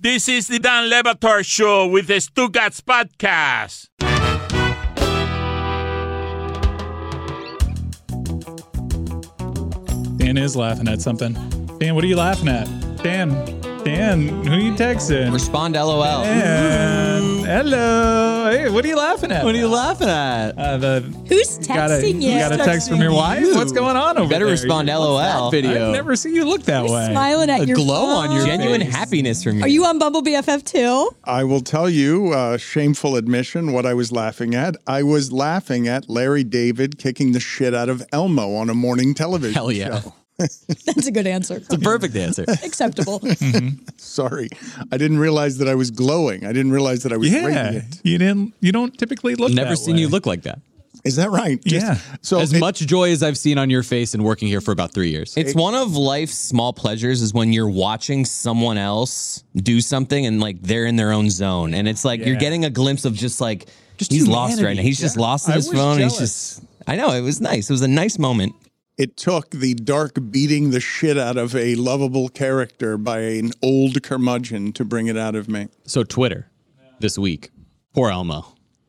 This is the Dan Le Batard Show with the Stugotz Podcast. Dan is laughing at something. Dan, what are you laughing at? Dan, Dan, who are you texting? Respond LOL. Dan, hello. Hey, what are you laughing at? What are you laughing at? Uh, the, Who's you got a, texting you? You got a text from your wife? you. What's going on over there? Better there? respond You- LOL. I've never seen you look that way. Smiling at A your glow on your phone. genuine happiness from you. Are you on Bumble BFF too? I will tell you, uh, shameful admission, what I was laughing at. I was laughing at Larry David kicking the shit out of Elmo on a morning television Hell yeah. show. That's a good answer. the perfect answer? Acceptable. Mm-hmm. Sorry, I didn't realize that I was glowing. I didn't realize that I was Yeah, radiant. you didn't. You don't typically look. Never that Never seen way. you look like that. Is that right? Just- Yeah. So as it- much joy as I've seen on your face and working here for about three years. It's one of life's small pleasures is when you're watching someone else do something and like they're in their own zone. And it's like you're getting a glimpse of just like Just he's lost right now. He's just lost in his was phone. He's just I know, it was nice. It was a nice moment. It took the dark beating the shit out of a lovable character by an old curmudgeon to bring it out of me. So Twitter this week, poor Elmo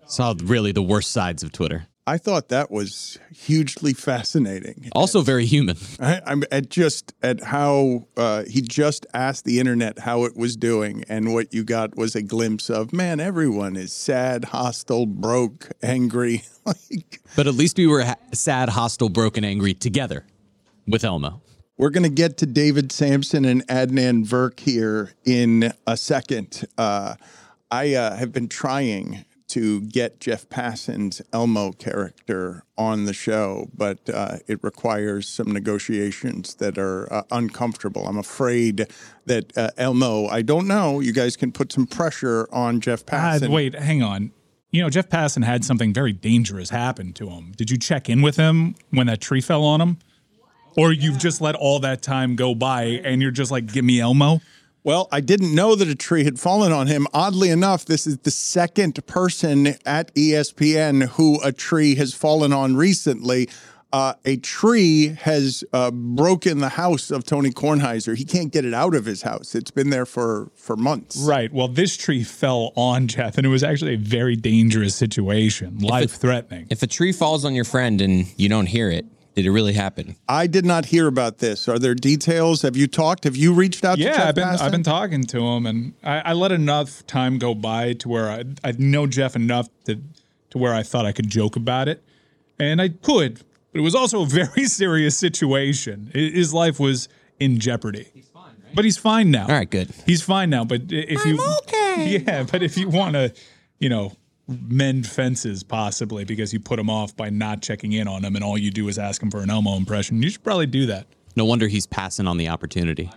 saw really the worst sides of Twitter. I thought that was hugely fascinating. Also very human. I, I'm at just at how uh, he just asked the internet how it was doing, and what you got was a glimpse of man. Everyone is sad, hostile, broke, angry. like But at least we were ha- sad, hostile, broken, angry together with Elmo. we're gonna get to David Samson and Adnan Virk here in a second. Uh, I uh, have been trying to get Jeff Passan's Elmo character on the show, but uh, it requires some negotiations that are uh, uncomfortable. I'm afraid that uh, Elmo, I don't know, you guys can put some pressure on Jeff Ah, Passan. wait, hang on. You know, Jeff Passan had something very dangerous happen to him. Did you check in with him when that tree fell on him? Or you've just let all that time go by and you're just like, give me Elmo? Well, I didn't know that a tree had fallen on him. Oddly enough, this is the second person at ESPN who a tree has fallen on recently. Uh, a tree has uh, broken the house of Tony Kornheiser. He can't get it out of his house. It's been there for for months. Right. Well, this tree fell on Jeff and it was actually a very dangerous situation, life threatening. If a tree falls on your friend and you don't hear it, did it really happen? I did not hear about this. Are there details? Have you talked? Have you reached out to Yeah, Jeff I've been Passan? I've been talking to him, and I, I let enough time go by to where I I know Jeff enough to to where I thought I could joke about it, and I could, but it was also a very serious situation. His life was in jeopardy. He's fine, right? But he's fine now. All right, good. He's fine now. But i- if you okay, yeah, but if you want to, you know. Mend fences possibly because you put him off by not checking in on him, and all you do is ask him for an Elmo impression. You should probably do that. No wonder he's passing on the opportunity.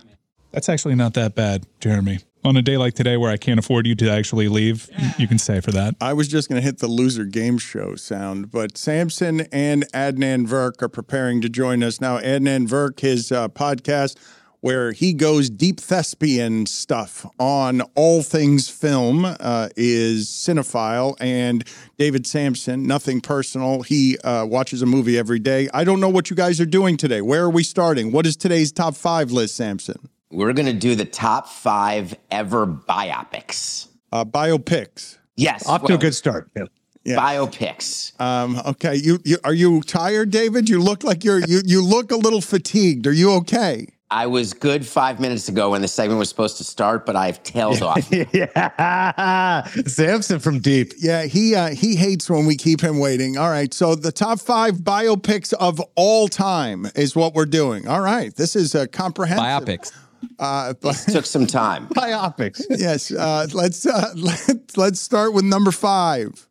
That's actually not that bad, Jeremy. On a day like today where I can't afford you to actually leave, you can say for that. I was just going to hit the loser game show sound, but Samson and Adnan Virk are preparing to join us now. Adnan Virk, his uh, podcast where he goes deep thespian stuff on all things film, uh, is Cinephile. And David Samson, nothing personal. He uh, watches a movie every day. I don't know what you guys are doing today. Where are we starting? What is today's top five list, Samson? We're going to do the top five ever biopics. Uh, biopics. Yes. Off to a good start. Yeah. Yeah. Biopics. Um, okay, you, you are you tired, David? You look like you're you you look a little fatigued. Are you okay? I was good five minutes ago when the segment was supposed to start, but I've tailed off. yeah. Samson from deep. Yeah, he uh, he hates when we keep him waiting. All right, so the top five biopics of all time is what we're doing. All right, this is a comprehensive Biopics. Uh, This took some time. Biopics. yes, uh, let's uh, let, let's start with number five.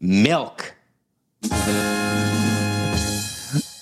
Milk.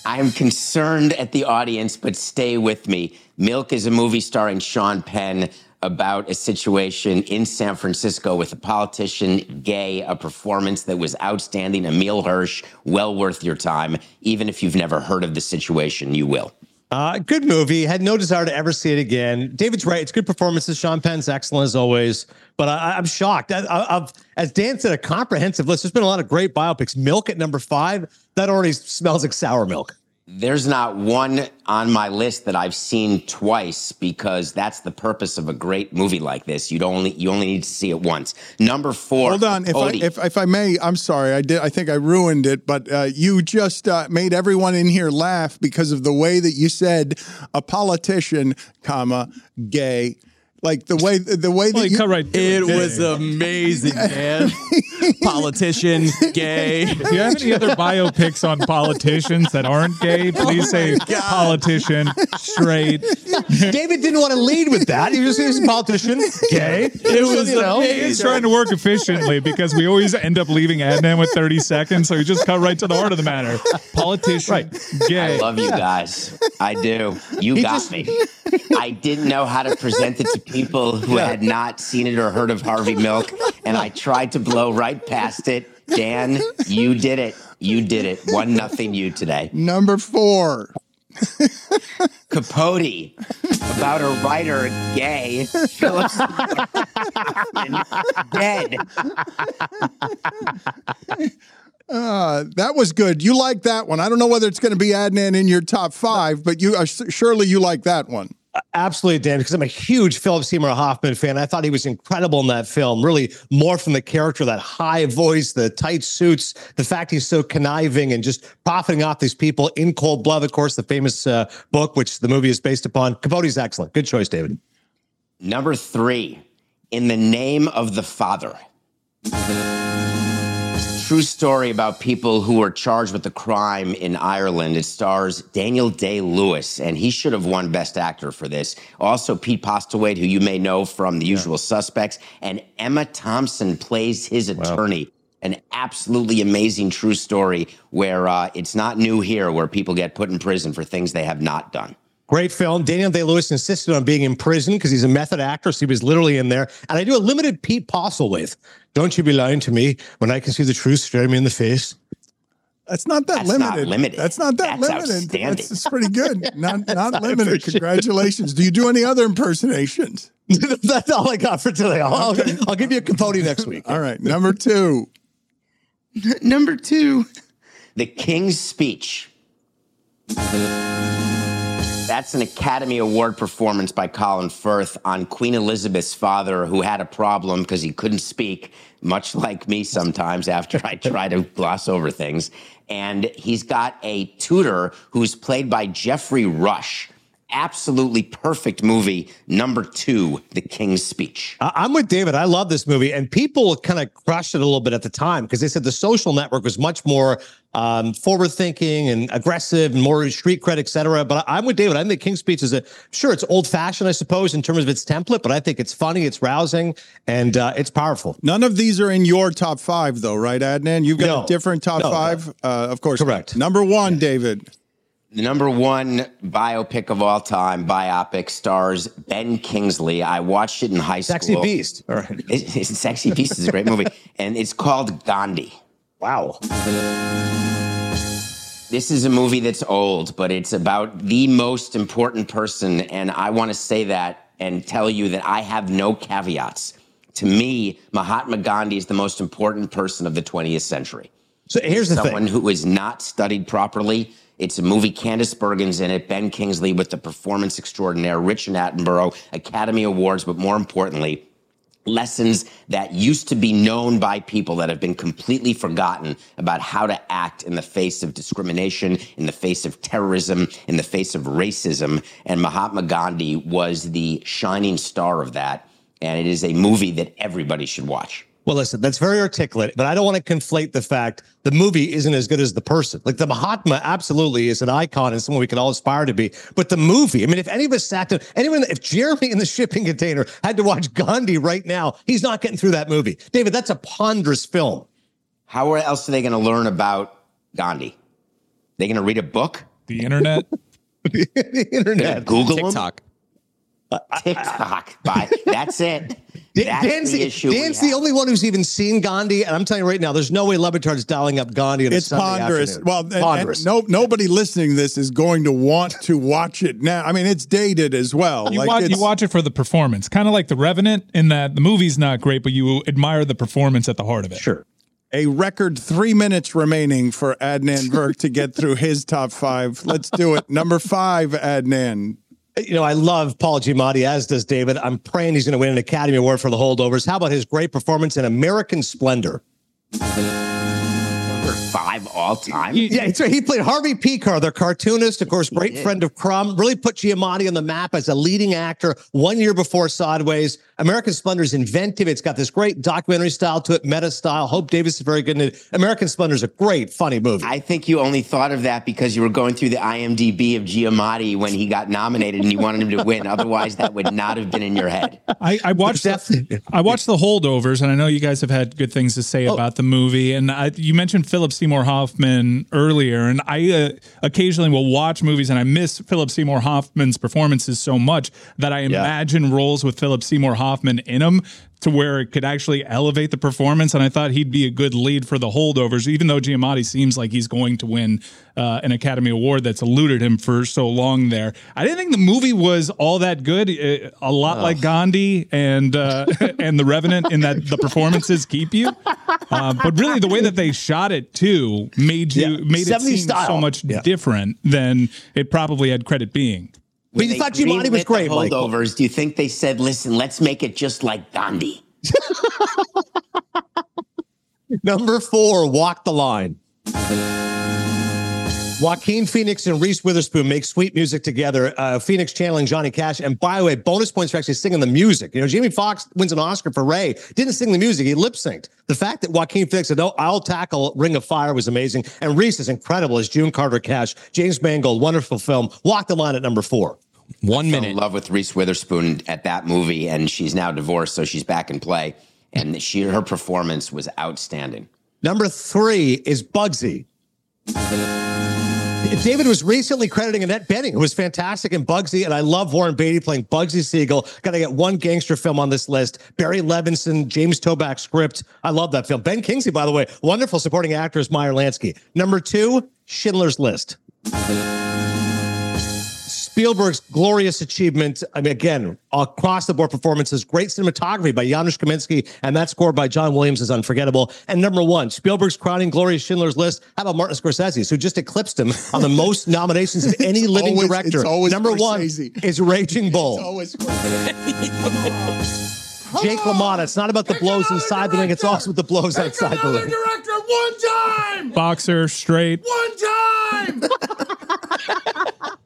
I am concerned at the audience, but stay with me. Milk is a movie starring Sean Penn about a situation in San Francisco with a politician, gay, a performance that was outstanding. Emile Hirsch, well worth your time. Even if you've never heard of the situation, you will. Uh, good movie. Had no desire to ever see it again. David's right. It's good performances. Sean Penn's excellent as always. But I, I'm shocked. I, I've, as Dan said, a comprehensive list. There's been a lot of great biopics. Milk at number five. That already smells like sour milk. There's not one on my list that I've seen twice because that's the purpose of a great movie like this. You only you only need to see it once. Number four. Hold on, if I, if if I may, I'm sorry. I did. I think I ruined it, but uh, you just uh, made everyone in here laugh because of the way that you said a politician, comma gay. Like the way the way that Well, you you, cut right. to It was amazing, man. Politician, gay. If you have any other biopics on politicians that aren't gay, oh please say politician, straight. David didn't want to lead with that. He was, he was a politician, gay. It was you know. He's trying to work efficiently because we always end up leaving Adnan with 30 seconds. So he just cut right to the heart of the matter. Politician, gay. I love you guys. I do. You He got just- me. I didn't know how to present it to people who had not seen it or heard of Harvey Milk, and I tried to blow right past it. Dan, you did it. You did it. One nothing you today. number four. Capote about a writer gay. Philip dead. Uh, that was good. You like that one. I don't know whether it's going to be Adnan in your top five, but you uh, surely you like that one. Absolutely, Dan, because I'm a huge Philip Seymour Hoffman fan. I thought he was incredible in that film, really more from the character, that high voice, the tight suits, the fact he's so conniving and just profiting off these people in cold blood. Of course, the famous uh, book, which the movie is based upon. Capote's excellent. Good choice, David. Number three, in the name of the Father. True story about people who were charged with a crime in Ireland. It stars Daniel Day Lewis, and he should have won Best Actor for this. Also, Pete Postlethwaite, who you may know from The Usual Suspects, and Emma Thompson plays his attorney. An absolutely amazing true story where uh, it's not new here, where people get put in prison for things they have not done. Great film. Daniel Day Lewis insisted on being in prison because he's a method actor. So he was literally in there. And I do a limited Pete Postlethwaite. Don't you be lying to me when I can see the truth staring me in the face. That's not that That's not limited. limited. That's not that That's limited. outstanding. That's, that's pretty good. Not not limited. Congratulations. Do you do any other impersonations? That's all I got for today. I'll, I'll, I'll give you a Capote next week. All right. Number two. Number two, The King's Speech. That's an Academy Award performance by Colin Firth on Queen Elizabeth's father, who had a problem because he couldn't speak, much like me sometimes after I try to gloss over things. And he's got a tutor who's played by Geoffrey Rush. Absolutely perfect movie. Number two, The King's Speech. I- I'm with David. I love this movie, and people kind of crushed it a little bit at the time because they said the social network was much more um, forward thinking and aggressive and more street cred, et cetera. But I- I'm with David. I think King's Speech is a sure it's old fashioned, I suppose, in terms of its template, but I think it's funny, it's rousing, and uh, it's powerful. None of these are in your top five, though, right, Adnan? You've got No. a different top No, no. five, Uh, of course. Correct. Number one, David. The number one biopic of all time, biopic, stars Ben Kingsley. I watched it in high school. Sexy. Beast. All right. It, it's Sexy Beast is a great movie, and it's called Gandhi. Wow. This is a movie that's old, but it's about the most important person, and I want to say that and tell you that I have no caveats. To me, Mahatma Gandhi is the most important person of the 20th century. So here's the Someone thing. who is not studied properly. It's a movie. Candice Bergen's in it. Ben Kingsley with the performance extraordinaire. Richard Attenborough, Academy Awards, but more importantly, lessons that used to be known by people that have been completely forgotten about how to act in the face of discrimination, in the face of terrorism, in the face of racism. And Mahatma Gandhi was the shining star of that. And it is a movie that everybody should watch. Well, listen, that's very articulate, but I don't want to conflate the fact the movie isn't as good as the person. Like the Mahatma absolutely is an icon and someone we can all aspire to be. But the movie, I mean, if any of us sat down, anyone, if Jeremy in the shipping container had to watch Gandhi right now, he's not getting through that movie. David, that's a ponderous film. How else are they going to learn about Gandhi? They going to read a book? The internet. the internet. Google 'em? TikTok. TikTok. Bye. That's it. Dan- That's Dan's, the the, issue. Dan's the only one who's even seen Gandhi, and I'm telling you right now, there's no way Le Batard's dialing up Gandhi. On a It's Sunday ponderous. afternoon. Well, and- and ponderous. no, nobody listening to this is going to want to watch it now. I mean, it's dated as well. You, like watch, you watch it for the performance, kind of like The Revenant, in that the movie's not great, but you admire the performance at the heart of it. Sure. a record three minutes remaining for Adnan Virk to get through his top five. Let's do it. Number five, Adnan. You know, I love Paul Giamatti, as does David. I'm praying he's going to win an Academy Award for the holdovers. How about his great performance in American Splendor? Number five all time. Yeah, it's right. He played Harvey Pekar, their cartoonist, of course, great friend of Crumb. Really put Giamatti on the map as a leading actor one year before Sideways. American Splendor is inventive. It's got this great documentary style to it, meta style. Hope Davis is very good in it. American Splendor is a great, funny movie. I think you only thought of that because you were going through the IMDb of Giamatti when he got nominated and you wanted him to win. Otherwise, that would not have been in your head. I, I watched the, I watched the holdovers, and I know you guys have had good things to say oh. about the movie. And I, you mentioned Philip Seymour Hoffman earlier, and I uh, occasionally will watch movies, and I miss Philip Seymour Hoffman's performances so much that I imagine roles with Philip Seymour Hoffman in them to where it could actually elevate the performance. And I thought he'd be a good lead for the holdovers, even though Giamatti seems like he's going to win uh, an Academy Award that's eluded him for so long there. I didn't think the movie was all that good. Uh, a lot like Gandhi and uh, and The Revenant in that the performances keep you. Uh, but really, the way that they shot it too made you Yeah, made it seem style. so much Yeah. different than it probably had credit being. But you thought Giamatti was great, Michael. Holdovers. Do you think they said, "Listen, let's make it just like Gandhi"? Number four, Walk the Line. Joaquin Phoenix and Reese Witherspoon make sweet music together. Uh, Phoenix channeling Johnny Cash. And by the way, bonus points for actually singing the music. You know, Jamie Foxx wins an Oscar for Ray. Didn't sing the music, he lip synced. The fact that Joaquin Phoenix said, No, I'll tackle Ring of Fire was amazing. And Reese is incredible as June Carter Cash. James Mangold, wonderful film. Walk the Line at number four. One fell in minute. love with Reese Witherspoon at that movie, and she's now divorced, so she's back in play. And she, her performance was outstanding. Number three is Bugsy. David was recently crediting Annette Bening, who was fantastic in Bugsy, and I love Warren Beatty playing Bugsy Siegel. Got to get one gangster film on this list. Barry Levinson, James Toback script. I love that film. Ben Kingsley, by the way, wonderful supporting actor as Meyer Lansky. Number two, Schindler's List. Spielberg's glorious achievement. I mean, again, across the board performances, great cinematography by Janusz Kaminski, and that score by John Williams is unforgettable. And number one, Spielberg's crowning glory is Schindler's List. How about Martin Scorsese, who just eclipsed him on the most nominations of any living always- director? it's always number one is Raging Bull. Always Jake LaMotta. It's not about the blows inside the ring; it's also the blows outside the ring. director one time! Boxer, straight. One time!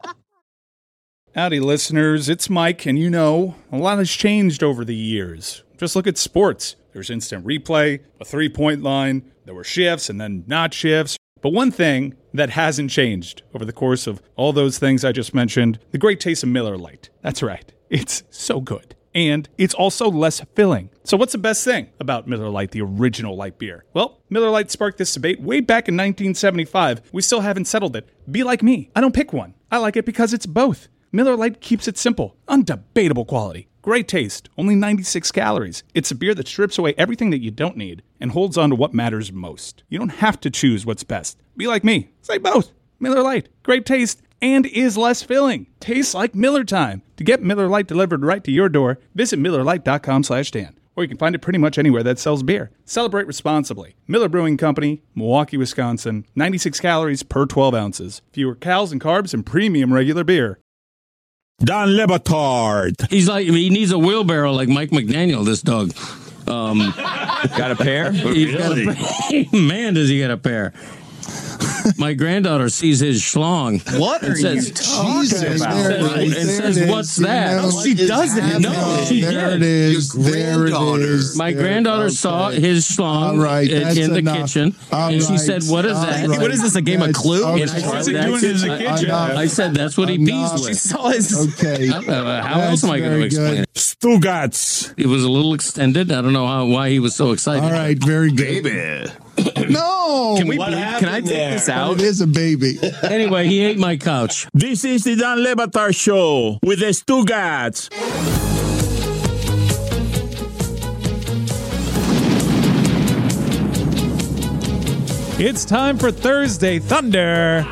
Howdy, listeners. It's Mike, and you know, a lot has changed over the years. Just look at sports. There's instant replay, a three point line, there were shifts and then not shifts. But one thing that hasn't changed over the course of all those things I just mentioned the great taste of Miller Lite. That's right, it's so good. And it's also less filling. So, what's the best thing about Miller Lite, the original light beer? Well, Miller Lite sparked this debate way back in 1975. We still haven't settled it. Be like me. I don't pick one. I like it because it's both. Miller Lite keeps it simple, undebatable quality, great taste, only 96 calories. It's a beer that strips away everything that you don't need and holds on to what matters most. You don't have to choose what's best. Be like me. Say both. Miller Lite, great taste and is less filling. Tastes like Miller time. To get Miller Lite delivered right to your door, visit MillerLite.com/dan. Or you can find it pretty much anywhere that sells beer. Celebrate responsibly. Miller Brewing Company, Milwaukee, Wisconsin. 96 calories per 12 ounces. Fewer calories and carbs and premium regular beer. Don Le Batard. He's like he needs a wheelbarrow like Mike McDaniel. This dog. Um, Got a pair? he's got a pair. Man, does he get a pair? My granddaughter sees his schlong. What and are says, you talking about? And, and says, it is. "What's that?" know No, she doesn't. happening. No, she There did. it is. Your There it granddaughter. is. My granddaughter okay. saw his schlong right, in, that's the enough. kitchen, All and she said, "What is all that?" right. What is this? A game of Clue? okay. I What's said, it doing "That's in the kitchen? Enough. I said, "That's what he Enough. pees with." She saw his- Okay. I don't. How else am I going to explain it? Stugotz. It was a little extended. I don't know how why he was so excited. All right, very good. No. Can we bleep- can I take this out? It is a baby. Anyway, he ate my couch. This is the Dan Le Batard Show with the Stugotz. It's time for Thursday Thunder.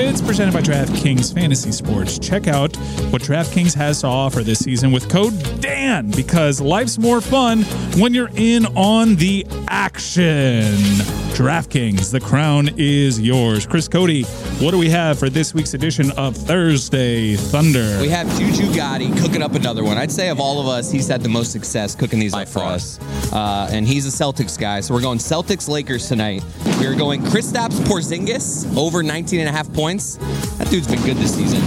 It's presented by DraftKings Fantasy Sports. Check out what DraftKings has to offer this season with code DAN because life's more fun when you're in on the action. DraftKings, the crown is yours. Chris Cote, what do we have for this week's edition of Thursday Thunder? We have Juju Gotti cooking up another one. I'd say of all of us, he's had the most success cooking these up for us. Uh, and he's a Celtics guy. So we're going Celtics Lakers tonight. We're going Kristaps Porzingis over 19 and a half points. That dude's been good this season.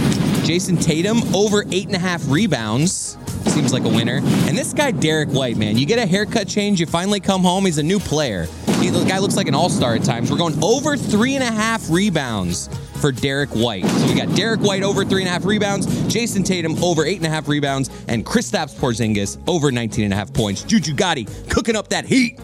Jayson Tatum over eight and a half rebounds. Seems like a winner. And this guy, Derrick White, man, you get a haircut change, you finally come home, he's a new player. He, the guy looks like an all star at times. We're going over three and a half rebounds for Derrick White. So we got Derrick White over three and a half rebounds, Jayson Tatum over eight and a half rebounds, and Kristaps Porzingis over 19 and a half points. Juju Gotti cooking up that heat.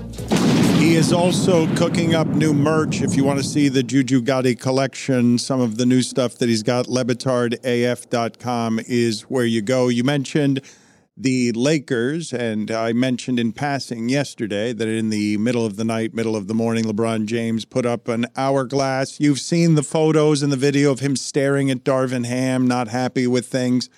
He is also cooking up new merch. If you want to see the Juju Gotti collection, some of the new stuff that he's got, lebitardaf.com is where you go. You mentioned the Lakers, and I mentioned in passing yesterday that in the middle of the night, middle of the morning, LeBron James put up an hourglass. You've seen the photos and the video of him staring at Darvin Ham, not happy with things.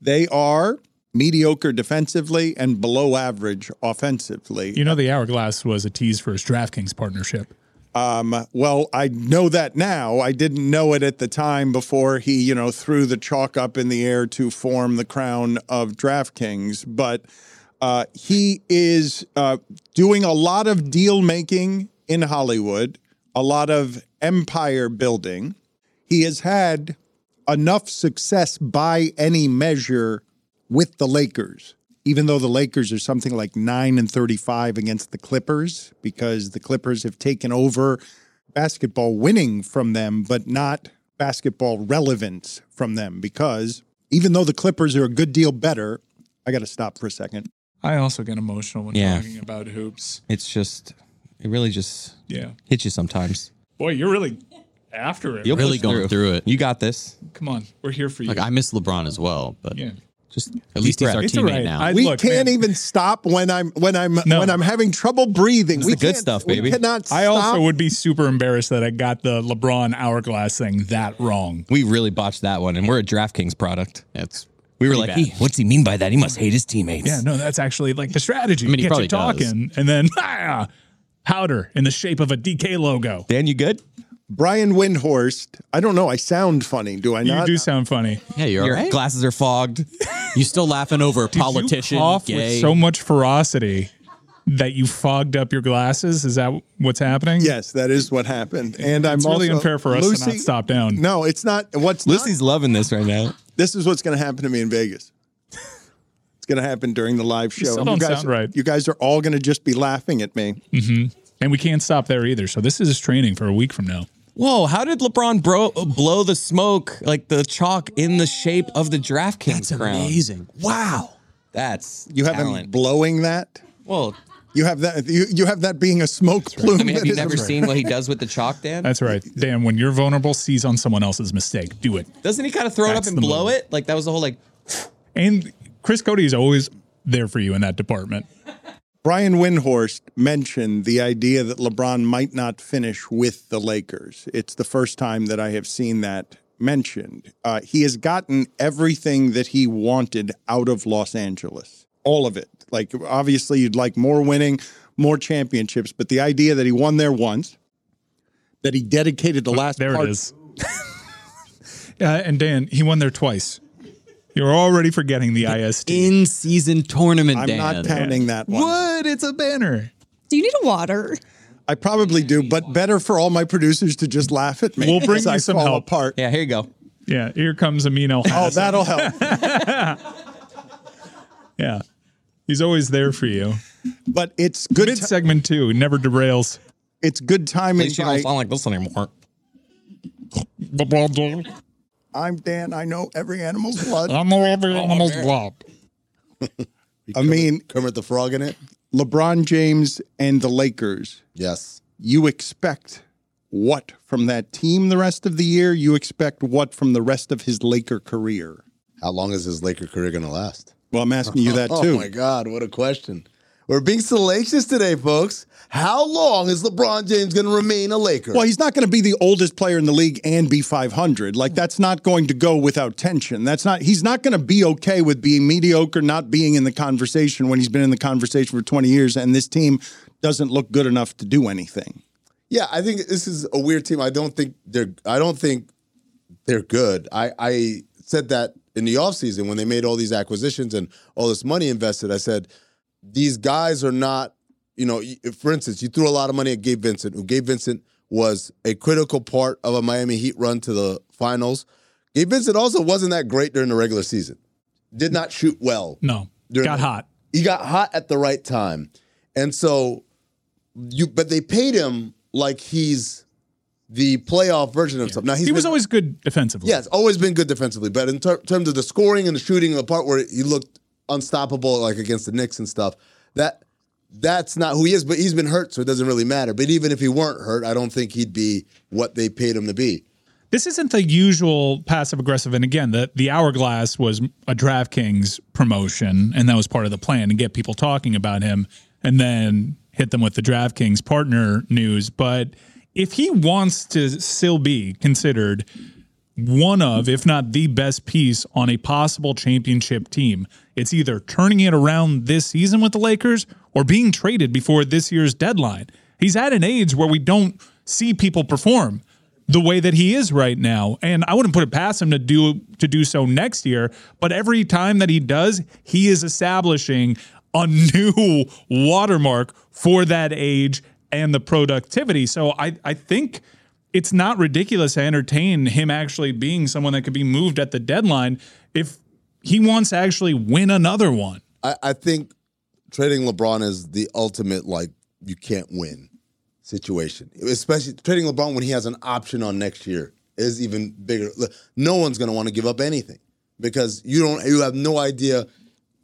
They are mediocre defensively and below average offensively. You know, the Hourglass was a tease for his DraftKings partnership. Um, well, I know that now. I didn't know it at the time before he, you know, threw the chalk up in the air to form the crown of DraftKings. But uh, he is uh, doing a lot of deal making in Hollywood, a lot of empire building. He has had enough success by any measure with the Lakers even though the Lakers are something like 9 and 35 against the Clippers because the Clippers have taken over basketball winning from them but not basketball relevance from them because even though the Clippers are a good deal better, I got to stop for a second. I also get emotional when Yeah. talking about hoops. It's just, it really just Yeah. hits you sometimes. Boy, you're really after it. You'll really push going through it. You got this. Come on, we're here for you. Like I miss LeBron as well, but yeah. Just at least he's breath. our It's teammate all right. now. I- we look, can't man. even stop when I'm when I'm No. when I'm having trouble breathing. It's we the good can't- stuff, we baby. cannot stop. I also would be super embarrassed that I got the LeBron hourglass thing that wrong. We really botched that one, and we're a DraftKings product. That's We were pretty like, bad. "He- what's he mean by that? He must hate his teammates. Yeah, no, that's actually like the strategy. I mean, he Get you probably does. talking, and then ah, powder in the shape of a DK logo. Dan, you good? Brian Windhorst. I don't know. I sound funny, do I You do sound funny. yeah, you're Your all right. glasses are fogged. You still laughing over a Did you politician? cough gay? with so much ferocity that you fogged up your glasses? Is that what's happening? Yes, that is what happened. And I'm It's really also- unfair for us to Lucy- not stop down. No, it's not. What's not- Lucy's loving this right now. this is what's going to happen to me in Vegas. It's going to happen during the live show. still And don't guys, sound right. You guys are all going to just be laughing at me. Mm-hmm. And we can't stop there either. So this is his training for a week from now. Whoa, how did LeBron bro- blow the smoke, like the chalk, in the shape of the DraftKings That's crown? amazing. Wow. That's You have him blowing that. Well, You have that. You, you have that being a smoke plume. I mean, have you is- never seen what he does with the chalk, Dan? That's right. Dan, when you're vulnerable, seize on someone else's mistake. Do it. Doesn't he kind of throw it up and blow move. it? Like that was the whole like. And Chris Cote is always there for you in that department. Brian Windhorst mentioned the idea that LeBron might not finish with the Lakers. It's the first time that I have seen that mentioned. Uh, he has gotten everything that he wanted out of Los Angeles, all of it. Like, obviously, you'd like more winning, more championships, but the idea that he won there once, that he dedicated the last There part. it is. uh, and Dan, he won there twice. You're already forgetting the IST. In season tournament, I'm Dan. not counting that one. What? It's a banner. Do you need a water? I probably do, but better for all my producers to just laugh at me. We'll bring as you I some fall help. apart. Yeah, here you go. Yeah, here comes Amino. Oh, that'll help. Yeah. He's always there for you. But it's good. Mid ti- segment too. Never derails. it's good At timing. least you don't sound like this anymore. I'm Dan. I know every animal's blood. I know every oh, animal's blood. I mean, Kermit the Frog in it? LeBron James and the Lakers Yes. you expect what from that team the rest of the year? You expect what from the rest of his Laker career? How long is his Laker career going to last? Well, I'm asking you that oh too. Oh my God, what a question. We're being salacious today, folks. How long is LeBron James going to remain a Laker? Well, he's not going to be the oldest player in the league and be 500. Like that's not going to go without tension. That's not. He's not going to be okay with being mediocre, not being in the conversation when he's been in the conversation for 20 years, and this team doesn't look good enough to do anything. Yeah, I think this is a weird team. I don't think they're. I don't think they're good. I, I said that in the offseason when they made all these acquisitions and all this money invested. I said these guys are not. You know, for instance, you threw a lot of money at Gabe Vincent, who Gabe Vincent was a critical part of a Miami Heat run to the finals. Gabe Vincent also wasn't that great during the regular season. Did not shoot well. No, got the- hot. He got hot at the right time, and so you. But they paid him like he's the playoff version of himself. Now he's he was been- always good defensively. Yes, always been good defensively, but in ter- terms of the scoring and the shooting, the part where he looked unstoppable, like against the Knicks and stuff, that that's not who he is. But he's been hurt, so it doesn't really matter. But even if he weren't hurt, I don't think he'd be what they paid him to be. This isn't the usual passive aggressive. And again, the, the hourglass was a DraftKings promotion, and that was part of the plan to get people talking about him and then hit them with the DraftKings partner news. But if he wants to still be considered one of, if not the best piece on a possible championship team, it's either turning it around this season with the Lakers or being traded before this year's deadline. He's at an age where we don't see people perform the way that he is right now. And I wouldn't put it past him to do to do so next year, but every time that he does, he is establishing a new watermark for that age and the productivity. So I I think it's not ridiculous to entertain him actually being someone that could be moved at the deadline if he wants to actually win another one. I, I think trading LeBron is the ultimate like you can't win situation. Especially trading LeBron when he has an option on next year is even bigger. No one's going to want to give up anything because you don't. You have no idea.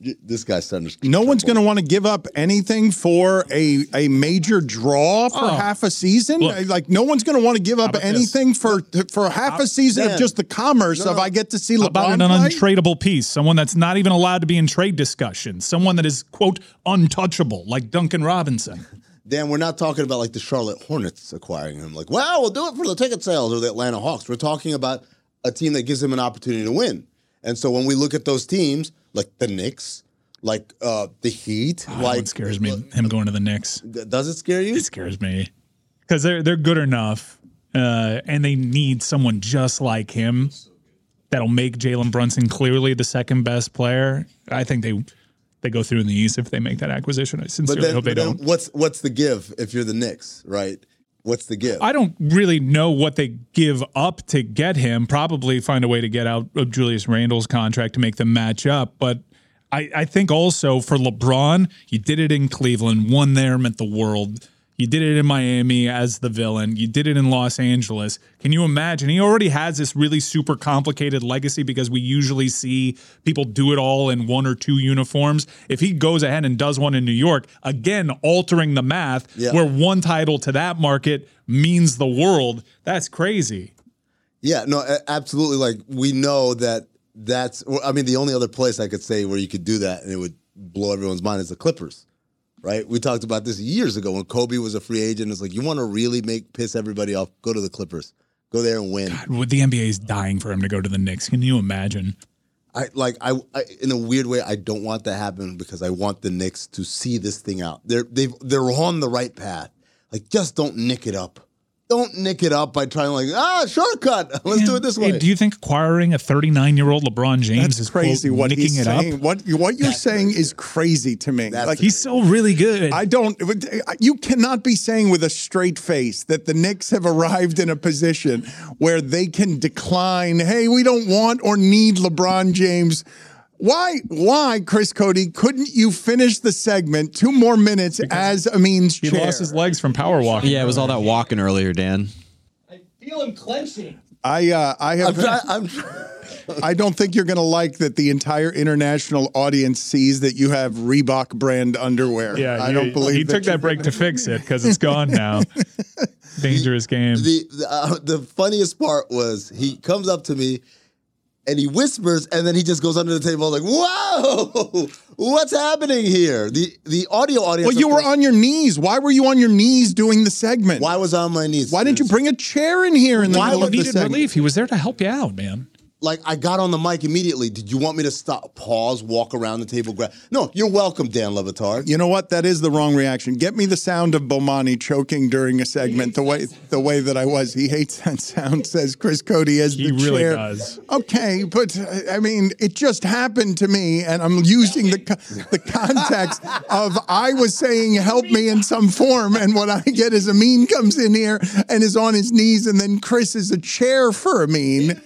This guy's starting to. No one's going to want to give up anything for a a major draw for Oh. half a season. Look. like no one's going to want to give up about this? anything for for half a season Dan. of just the commerce No, of. I get to see How about an play. untradeable piece? Someone that's not even allowed to be in trade discussions. Someone that is quote untouchable, like Duncan Robinson. Dan, we're not talking about like the Charlotte Hornets acquiring him. Like, well, we'll do it for the ticket sales or the Atlanta Hawks. We're talking about a team that gives him an opportunity to win. And so when we look at those teams, like the Knicks, like uh, the Heat, Oh, like it scares me. Him going to the Knicks. Does it scare you? It scares me because they're they're good enough, uh, and they need someone just like him that'll make Jalen Brunson clearly the second best player. I think they they go through in the East if they make that acquisition. I sincerely then, hope they but don't. what's what's the give if you're the Knicks, right? What's the give? I don't really know what they give up to get him. Probably find a way to get out of Julius Randle's contract to make them match up. But I, I think also for LeBron, he did it in Cleveland, one there meant the world. You did it in Miami as the villain. You did it in Los Angeles. Can you imagine? He already has this really super complicated legacy because we usually see people do it all in one or two uniforms. If he goes ahead and does one in New York, again, altering the math, Yeah. where one title to that market means the world, that's crazy. Yeah, no, absolutely. Like we know that that's. well, I mean, the only other place I could say where you could do that and it would blow everyone's mind is the Clippers, right? We talked about this years ago when Kobe was a free agent. It's like you want to really make piss everybody off, go to the Clippers, go there and win. With the NBA is dying for him to go to the Knicks. Can you imagine? I like I, I in a weird way I don't want that to happen because I want the Knicks to see this thing out. They're they've they're on the right path. Like just don't nick it up. Don't nick it up by trying like ah shortcut. Let's do it this way. Hey, do you think acquiring a 39 year old LeBron James That's is crazy. quote, What nicking he's it saying, up? what what you're saying is crazy to me. like He's so really good. I don't. You cannot be saying with a straight face that the Knicks have arrived in a position where they can decline. Hey, we don't want or need LeBron James. Why? Why, Chris Cote? Couldn't you finish the segment two more minutes as Amin's he chair? lost his legs from power walking. Yeah, it was all that walking earlier, Dan. I feel him clenching. I uh, I have. I'm trying. I'm. I don't think you're going to like that the entire international audience sees that you have Reebok brand underwear. Yeah, I you- don't believe he took you- that break to fix it because it's gone now. Dangerous game. The the, uh, the funniest part was he comes up to me and he whispers, and then he just goes under the table like, "Whoa, what's happening here?" The the audio audience. Well, you were on your knees. Why were you on your knees doing the segment? Why was I on my knees? Why didn't you bring a chair in here in the Why middle would of the needed segment? relief. He was there to help you out, man. Like I got on the mic immediately. Did you want me to stop, pause, walk around the table, grab? No, you're welcome, Dan Le Batard. You know what? That is the wrong reaction. Get me the sound of Bomani choking during a segment the way the way that I was. He hates that sound, says Chris Cote as He the really chair. does. Okay, but I mean, it just happened to me, and I'm using the the context of I was saying "help me" in some form, and what I get is Amin comes in here and is on his knees, and then Chris is a chair for Amin.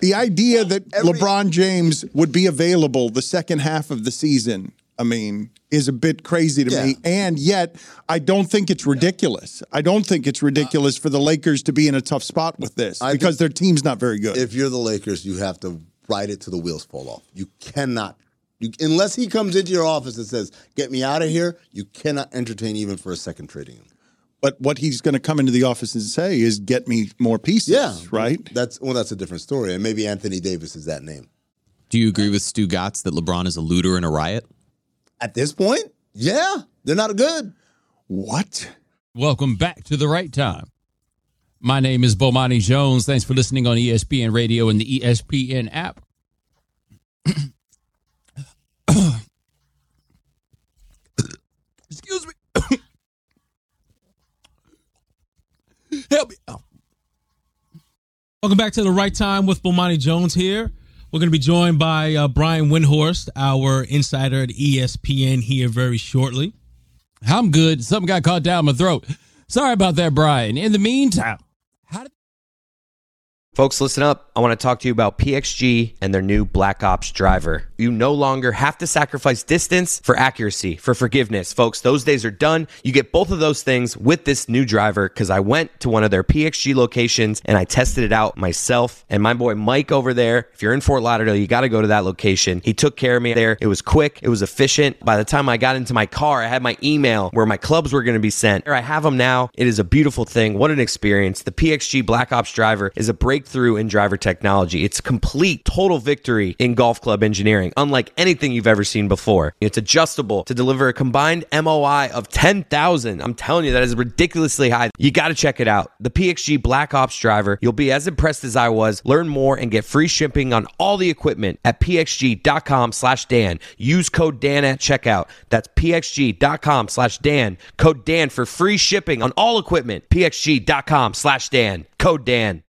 The idea that LeBron James would be available the second half of the season, I mean, is a bit crazy to me. And yet, I don't think it's ridiculous. I don't think it's ridiculous for the Lakers to be in a tough spot with this I because their team's not very good. If you're the Lakers, you have to ride it to the wheels fall off. You cannot, you, unless he comes into your office and says, "Get me out of here," you cannot entertain even for a second trading him. But what he's going to come into the office and say is, "Get me more pieces." Yeah, right. That's well, that's a different story, and maybe Anthony Davis is that name. Do you agree with Stugotz that LeBron is a looter and a riot? At this point, yeah, they're not good. What? Welcome back to the right time. My name is Bomani Jones. Thanks for listening on ESPN Radio and the ESPN app. Excuse me. Help me. Oh. Welcome back to the right time with Bomani Jones here. We're going to be joined by uh, Brian Windhorst, our insider at ESPN, here very shortly. I'm good. Something got caught down my throat. Sorry about that, Brian. In the meantime, Folks, listen up. I want to talk to you about PXG and their new Black Ops driver. You no longer have to sacrifice distance for accuracy, for forgiveness. Folks, those days are done. You get both of those things with this new driver because I went to one of their PXG locations and I tested it out myself. And my boy Mike over there, if you're in Fort Lauderdale, you got to go to that location. He took care of me there. It was quick, it was efficient. By the time I got into my car, I had my email where my clubs were going to be sent. I have them now. It is a beautiful thing. What an experience. The PXG Black Ops driver is a breakthrough in driver technology. It's complete, total victory in golf club engineering, unlike anything you've ever seen before. It's adjustable to deliver a combined MOI of 10,000. I'm telling you, that is ridiculously high. You got to check it out. The PXG Black Ops driver. You'll be as impressed as I was. Learn more and get free shipping on all the equipment at pxg.com slash Dan. Use code Dan at checkout. That's pxg.com slash Dan. Code Dan for free shipping on all equipment. pxg.com slash Dan. Code Dan.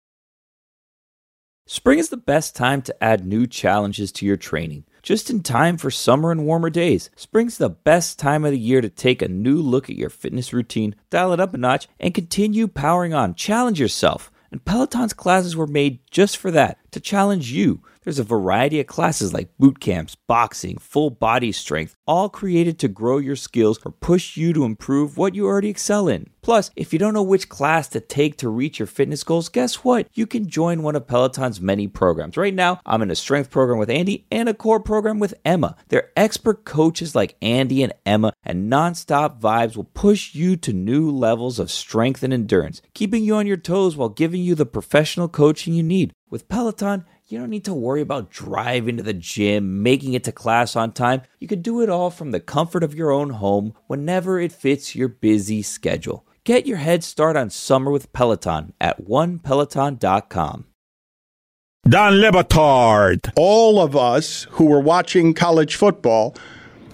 Spring is the best time to add new challenges to your training. Just in time for summer and warmer days, spring's the best time of the year to take a new look at your fitness routine, dial it up a notch, and continue powering on. Challenge yourself. And Peloton's classes were made just for that, to challenge you. There's a variety of classes like boot camps, boxing, full body strength, all created to grow your skills or push you to improve what you already excel in. Plus, if you don't know which class to take to reach your fitness goals, guess what? You can join one of Peloton's many programs. Right now, I'm in a strength program with Andy and a core program with Emma. They're expert coaches like Andy and Emma, and nonstop vibes will push you to new levels of strength and endurance, keeping you on your toes while giving you the professional coaching you need. With Peloton, you don't need to worry about driving to the gym, making it to class on time. You can do it all from the comfort of your own home whenever it fits your busy schedule. Get your head start on summer with Peloton at onepeloton.com. Don Le Batard. All of us who were watching college football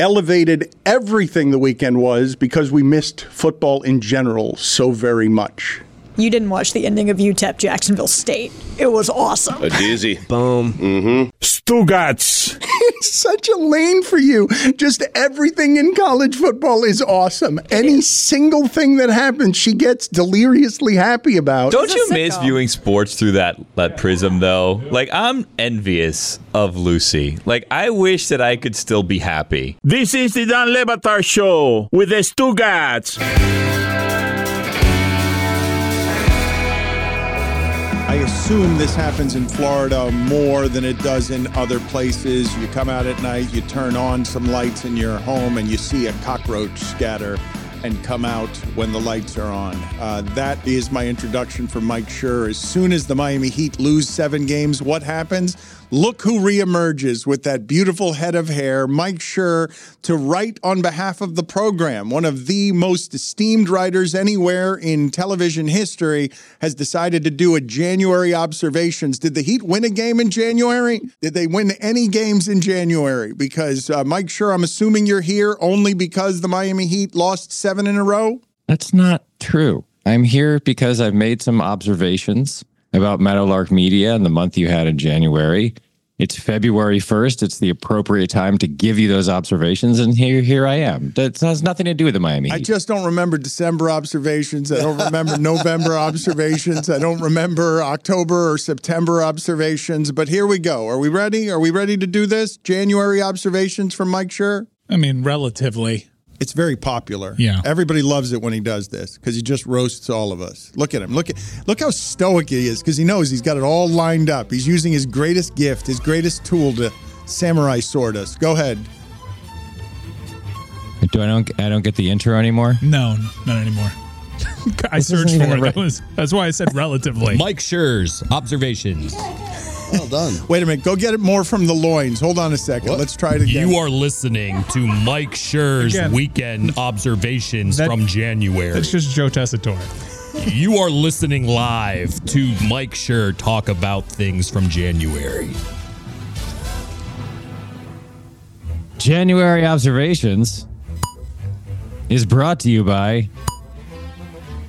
elevated everything the weekend was because we missed football in general so very much. You didn't watch the ending of UTEP Jacksonville State. It was awesome. A dizzy. Boom. Mm-hmm. Stugotz. it's such a lane for you. Just everything in college football is awesome. Any single thing that happens, she gets deliriously happy about. Don't you miss viewing sports through that that prism though? Like I'm envious of Lucy. Like I wish that I could still be happy. This is the Dan Le Batard Show with the Stugotz. Assume this happens in Florida more than it does in other places. You come out at night, you turn on some lights in your home, and you see a cockroach scatter and come out when the lights are on. Uh, that is my introduction for Mike Schur. As soon as the Miami Heat lose seven games, what happens? Look who reemerges with that beautiful head of hair, Mike Schur, to write on behalf of the program. One of the most esteemed writers anywhere in television history has decided to do a January observations. Did the Heat win a game in January? Did they win any games in January? Because uh, Mike Schur, I'm assuming you're here only because the Miami Heat lost seven in a row. That's not true. I'm here because I've made some observations about Meadowlark Media and the month you had in January. It's February 1st. It's the appropriate time to give you those observations. And here, here I am. That has nothing to do with the Miami I Heat. just don't remember December observations. I don't remember November observations. I don't remember October or September observations. But here we go. Are we ready? Are we ready to do this? January observations from Mike Schur? I mean, relatively. It's very popular. Yeah. Everybody loves it when he does this because he just roasts all of us. Look at him. Look at look how stoic he is because he knows he's got it all lined up. He's using his greatest gift, his greatest tool to samurai sword us. Go ahead. Do I don't I don't get the intro anymore? No, not anymore. I searched for it. right- That was, that's why I said relatively. Mike Schur's observations. Well done. Wait a minute. Go get it more from the loins. Hold on a second. Let's try it again. You are listening to Mike Schur's Again. weekend observations That- from January. That's just Joe Tessitore. You are listening live to Mike Schur talk about things from January. January observations is brought to you by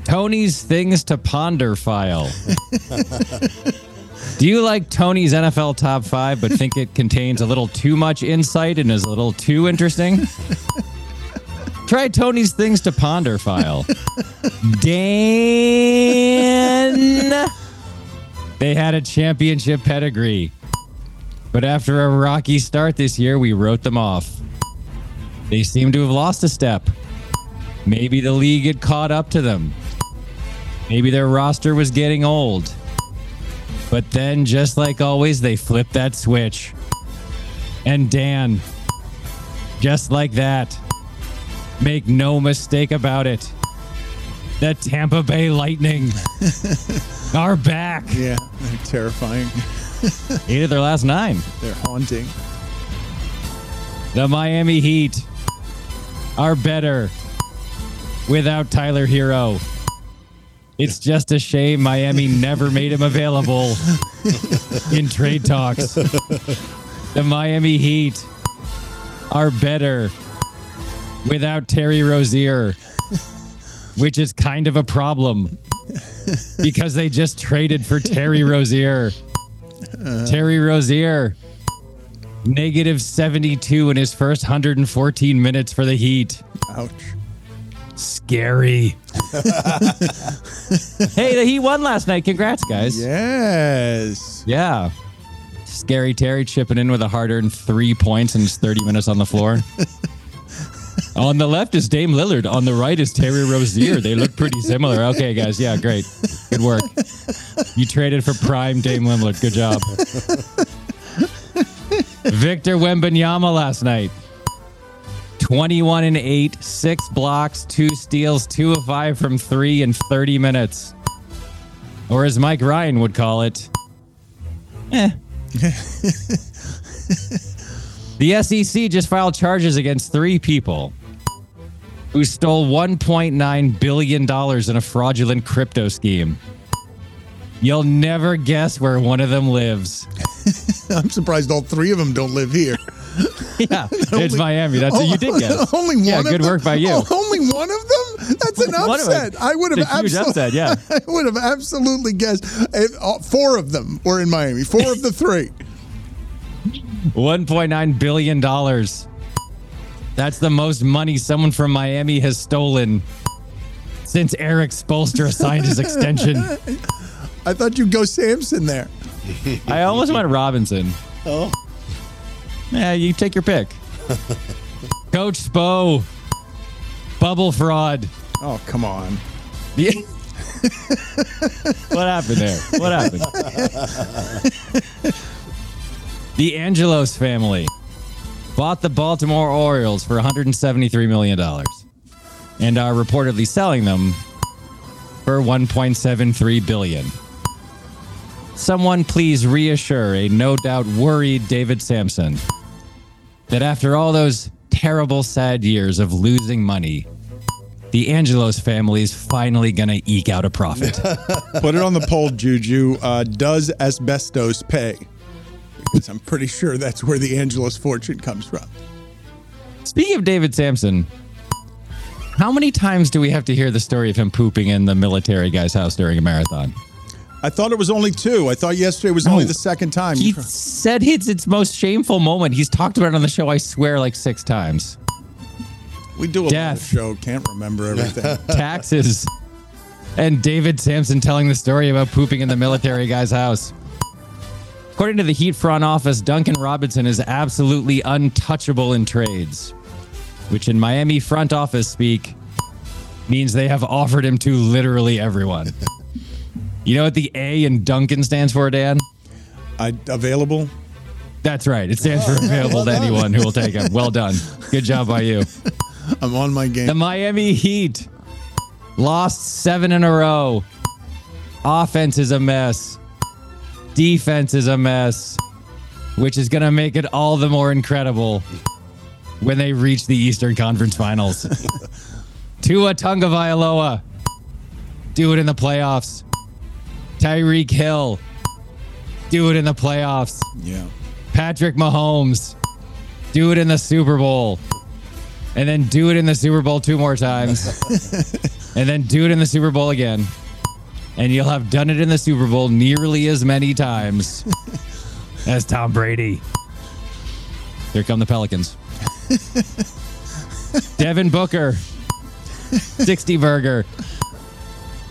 Tony's Things to Ponder file. Do you like Tony's NFL top five, but think it contains a little too much insight and is a little too interesting? Try Tony's Things to Ponder file. Dan. They had a championship pedigree. But after a rocky start this year, we wrote them off. They seem to have lost a step. Maybe the league had caught up to them. Maybe their roster was getting old. But then, just like always, they flip that switch. And Dan, just like that, make no mistake about it, the Tampa Bay Lightning are back. Yeah, they're terrifying. Eight of their last nine. They're haunting. The Miami Heat are better without Tyler Herro. It's just a shame Miami never made him available in trade talks. The Miami Heat are better without Terry Rozier, which is kind of a problem because they just traded for Terry Rozier. Terry Rozier, negative 72 in his first 114 minutes for the Heat. Ouch. Scary. hey, the Heat won last night. Congrats, guys. Yes. Yeah. Scary Terry chipping in with a hard earned three points in his 30 minutes on the floor. on the left is Dame Lillard. On the right is Terry Rozier. They look pretty similar. Okay, guys. Yeah, great. Good work. You traded for prime Dame Lillard. Good job. Victor Wembanyama last night. 21 and 8, six blocks, two steals, two of five from three in 30 minutes. Or as Mike Ryan would call it, eh. the SEC just filed charges against three people who stole $1.9 billion in a fraudulent crypto scheme. You'll never guess where one of them lives. I'm surprised all three of them don't live here. Yeah, it's Miami. That's what you did guess. Only one. Yeah, of good them? work by you. Oh, only one of them? That's an One upset. I would have absolutely. upset, yeah. I would have absolutely guessed. If, uh, four of them were in Miami. Four of the three. $1.9 billion. That's the most money someone from Miami has stolen since Erik Spoelstra signed his extension. I thought you'd go Samson there. I almost went Robinson. Oh. Yeah, you take your pick. Coach Spo, bubble fraud. Oh, come on. Yeah. what happened there? What happened? the Angelos family bought the Baltimore Orioles for $173 million and are reportedly selling them for 1.73 billion. Someone please reassure a no doubt worried David Samson that after all those terrible sad years of losing money, the Angelos family is finally going to eke out a profit. Put it on the poll, Juju. Uh, does asbestos pay? Because I'm pretty sure that's where the Angelos fortune comes from. Speaking of David Samson, how many times do we have to hear the story of him pooping in the military guy's house during a marathon? I thought it was only two. I thought yesterday was only the second time. He said it's its most shameful moment. He's talked about it on the show, I swear, like six times. we do a Death. show, can't remember everything. Taxes. And David Samson telling the story about pooping in the military guy's house. According to the Heat front office, Duncan Robinson is absolutely untouchable in trades, which in Miami front office speak means they have offered him to literally everyone. You know what the A in Duncan stands for, Dan? I available. That's right. It stands for available to anyone who will take him. Well done. Good job by you. I'm on my game. The Miami Heat lost seven in a row. Offense is a mess. Defense is a mess, which is going to make it all the more incredible when they reach the Eastern Conference Finals. Tua Tagovailoa, do it in the playoffs. Tyreek Hill, do it in the playoffs. Yeah. Patrick Mahomes, do it in the Super Bowl. And then do it in the Super Bowl two more times. and then do it in the Super Bowl again. And you'll have done it in the Super Bowl nearly as many times as Tom Brady. Here come the Pelicans. Devin Booker, 60 burger.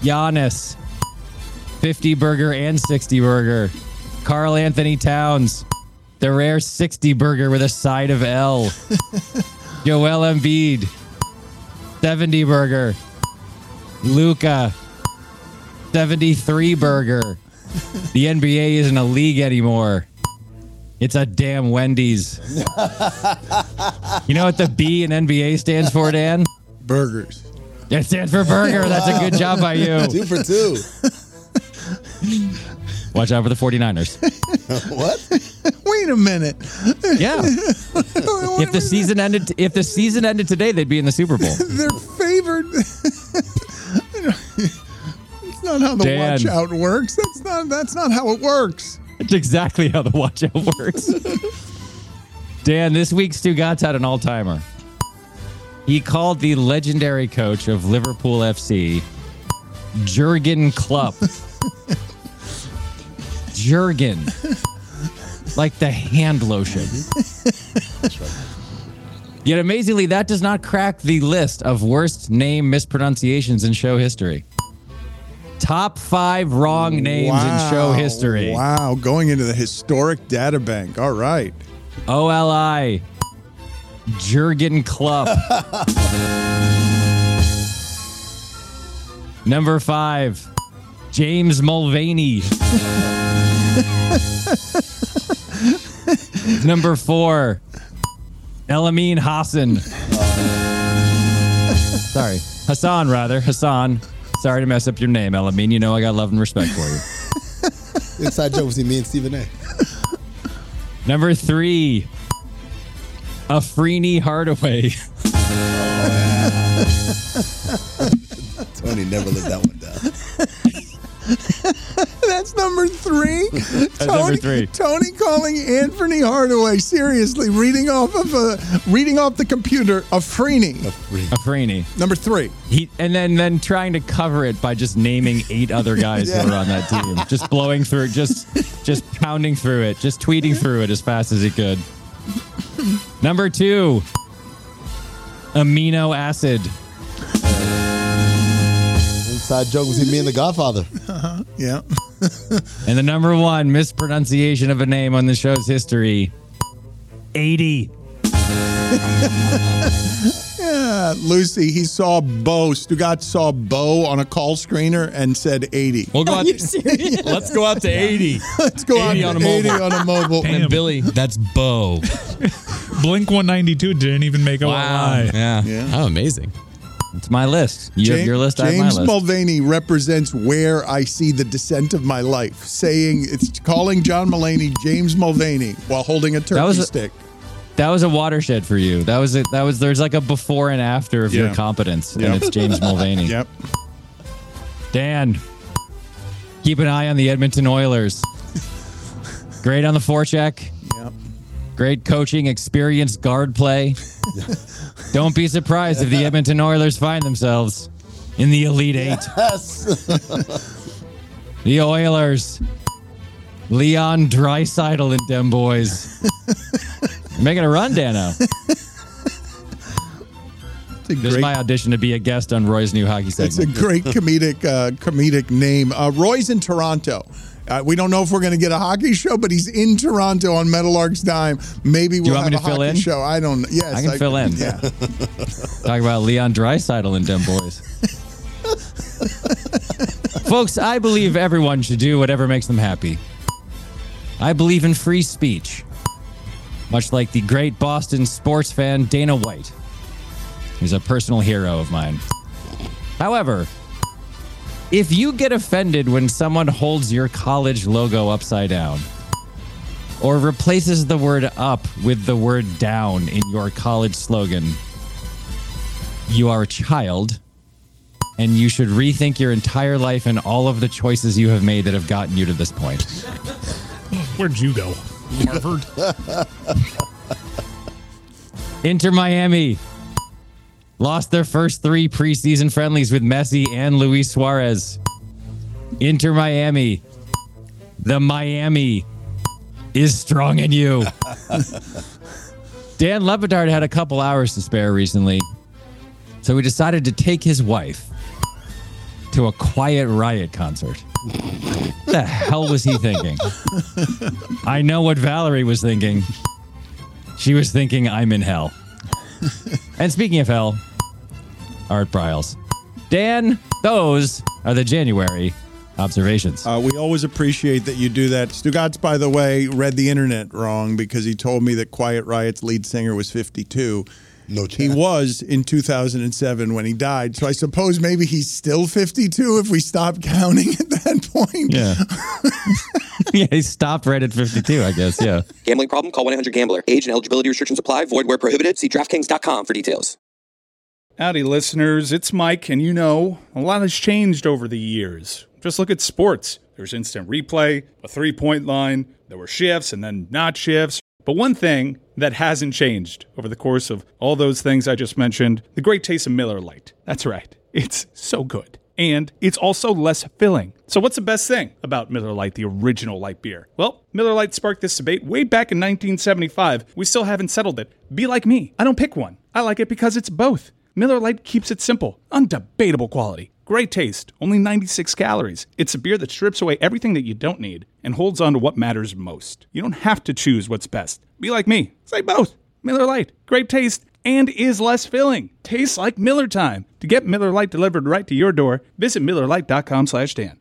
Giannis, 50 burger and 60 burger. Karl-Anthony Towns, the rare 60 burger with a side of L. Joel Embiid, 70 burger. Luka, 73 burger. The NBA isn't a league anymore. It's a damn Wendy's. You know what the B in NBA stands for, Dan? Burgers. It stands for burger. That's a good job by you. Two for two. Watch out for the 49ers. what? Wait a minute. Yeah. If the season ended if the season ended today, they'd be in the Super Bowl. They're favored. it's not how the Dan. watch out works. That's not that's not how it works. That's exactly how the watch out works. Dan, this week Stugotz had an all timer. He called the legendary coach of Liverpool FC, Jurgen Klopp. Jurgen. Like the hand lotion. Mm-hmm. Yet amazingly, that does not crack the list of worst name mispronunciations in show history. Top five wrong names in show history. Wow, going into the historic data bank. All right. OLI. Jurgen Klopp. Number five, James Mulvaney. Number four, Elamine Hassan. Sorry, Hassan, rather. Hassan. Sorry to mess up your name, Elamine. You know I got love and respect for you. Inside joke between me and Stephen A. Number three, Afrini Hardaway. Tony never lived that one down. That's number three. Tony, number three. Tony calling Anthony Hardaway seriously, reading off of a reading off the computer a Freeney. Afrini. Number three. He and then then trying to cover it by just naming eight other guys who are on that team, just blowing through, just just pounding through it, just tweeting through it as fast as he could. Number two, amino acid. Inside joke between me and the Godfather. Uh-huh. Yeah. And the number one mispronunciation of a name on the show's history, 80. yeah. Lucy, he saw Bo. Stugotz saw Bo on a call screener and said 80. We'll go Are out. you serious? Let's go out to 80. Let's go out 80 to on a 80 mobile. on a mobile. And Billy, that's Bo. Blink 192 didn't even make a lie. Yeah. Yeah. Oh, amazing. It's my list. You have your list. I have my James list. Mulvaney represents where I see the descent of my life, saying it's calling John Mulaney James Mulvaney while holding a turkey was a- stick. That was a watershed for you. That was a, that was there's like a before and after of your competence, Yep. and it's James Mulvaney. Yep. Dan, keep an eye on the Edmonton Oilers. Great on the forecheck. Great coaching, experienced guard play. Don't be surprised if the Edmonton Oilers find themselves in the Elite Eight. Yes. The Oilers. Leon Draisaitl and them boys. Making a run, Dano. This is my audition to be a guest on Roy's new hockey segment. it's a great comedic uh, comedic name. Uh, Roy's in Toronto. Uh, we don't know if we're going to get a hockey show, but he's in Toronto on Meadowlark's dime. Maybe we'll have a hockey in? show. I don't know. Yes, I can fill in. Yeah. Talk about Leon Draisaitl and them boys. Folks, I believe everyone should do whatever makes them happy. I believe in free speech, much like the great Boston sports fan Dana White. He's a personal hero of mine. However, if you get offended when someone holds your college logo upside down, or replaces the word up with the word down in your college slogan, you are a child and you should rethink your entire life and all of the choices you have made that have gotten you to this point. Where'd you go? Harvard? Inter Miami lost their first three preseason friendlies with Messi and Luis Suarez. Inter Miami, the Miami is strong in you. Dan Le Batard had a couple hours to spare recently, so we decided to take his wife to a Quiet Riot concert. What the hell was he thinking? I know what Valerie was thinking. She was thinking, I'm in hell. and speaking of hell, Art Briles. Dan, those are the January observations. Uh, we always appreciate that you do that. Stugotz, by the way, read the internet wrong because he told me that Quiet Riot's lead singer was 52. No chance. He was in 2007 when he died. So I suppose maybe he's still 52 if we stop counting at that point. Yeah. yeah, he stopped right at 52, I guess. Yeah. Gambling problem? Call 1 800 Gambler. Age and eligibility restrictions apply. Void where prohibited. See DraftKings.com for details. Howdy, listeners. It's Mike, and you know, a lot has changed over the years. Just look at sports. There's instant replay, a three point line, there were shifts and then not shifts. But one thing that hasn't changed over the course of all those things I just mentioned the great taste of Miller Lite. That's right, it's so good. And it's also less filling. So, what's the best thing about Miller Lite, the original light beer? Well, Miller Lite sparked this debate way back in 1975. We still haven't settled it. Be like me. I don't pick one. I like it because it's both. Miller Lite keeps it simple, undebatable quality, great taste, only 96 calories. It's a beer that strips away everything that you don't need and holds on to what matters most. You don't have to choose what's best. Be like me. Say both. Miller Lite, great taste and is less filling. Tastes like Miller time. To get Miller Lite delivered right to your door, visit millerlite.com/dan.